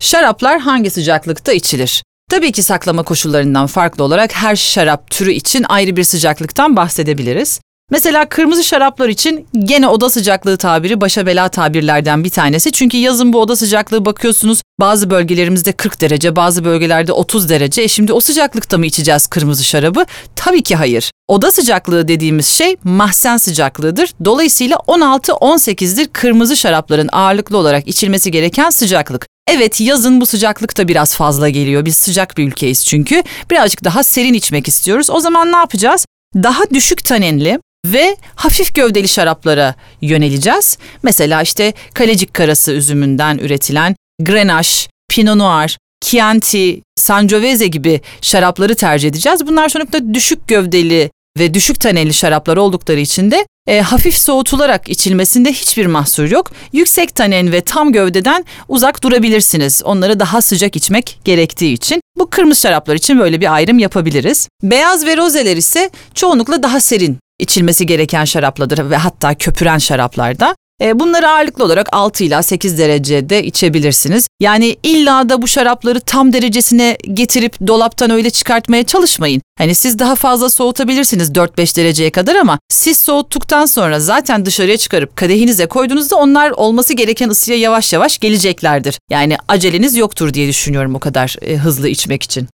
Şaraplar hangi sıcaklıkta içilir? Tabii ki saklama koşullarından farklı olarak her şarap türü için ayrı bir sıcaklıktan bahsedebiliriz. Mesela kırmızı şaraplar için gene oda sıcaklığı tabiri başa bela tabirlerden bir tanesi. Çünkü yazın bu oda sıcaklığı bakıyorsunuz bazı bölgelerimizde 40 derece, bazı bölgelerde 30 derece. E şimdi o sıcaklıkta mı içeceğiz kırmızı şarabı? Tabii ki hayır. Oda sıcaklığı dediğimiz şey mahzen sıcaklığıdır. Dolayısıyla 16-18'dir kırmızı şarapların ağırlıklı olarak içilmesi gereken sıcaklık. Evet yazın bu sıcaklık da biraz fazla geliyor. Biz sıcak bir ülkeyiz çünkü. Birazcık daha serin içmek istiyoruz. O zaman ne yapacağız? Daha düşük tanenli ve hafif gövdeli şaraplara yöneleceğiz. Mesela işte Kalecik karası üzümünden üretilen Grenache, Pinot Noir, Chianti, Sangiovese gibi şarapları tercih edeceğiz. Bunlar sonuçta düşük gövdeli ve düşük taneli şaraplar oldukları için de e, hafif soğutularak içilmesinde hiçbir mahsur yok. Yüksek tanen ve tam gövdeden uzak durabilirsiniz. Onları daha sıcak içmek gerektiği için. Bu kırmızı şaraplar için böyle bir ayrım yapabiliriz. Beyaz ve rozeler ise çoğunlukla daha serin içilmesi gereken şaraplardır ve hatta köpüren şaraplarda. E, bunları ağırlıklı olarak 6 ila 8 derecede içebilirsiniz. Yani illa da bu şarapları tam derecesine getirip dolaptan öyle çıkartmaya çalışmayın. Hani siz daha fazla soğutabilirsiniz 4-5 dereceye kadar ama siz soğuttuktan sonra zaten dışarıya çıkarıp kadehinize koyduğunuzda onlar olması gereken ısıya yavaş yavaş geleceklerdir. Yani aceleniz yoktur diye düşünüyorum o kadar e, hızlı içmek için.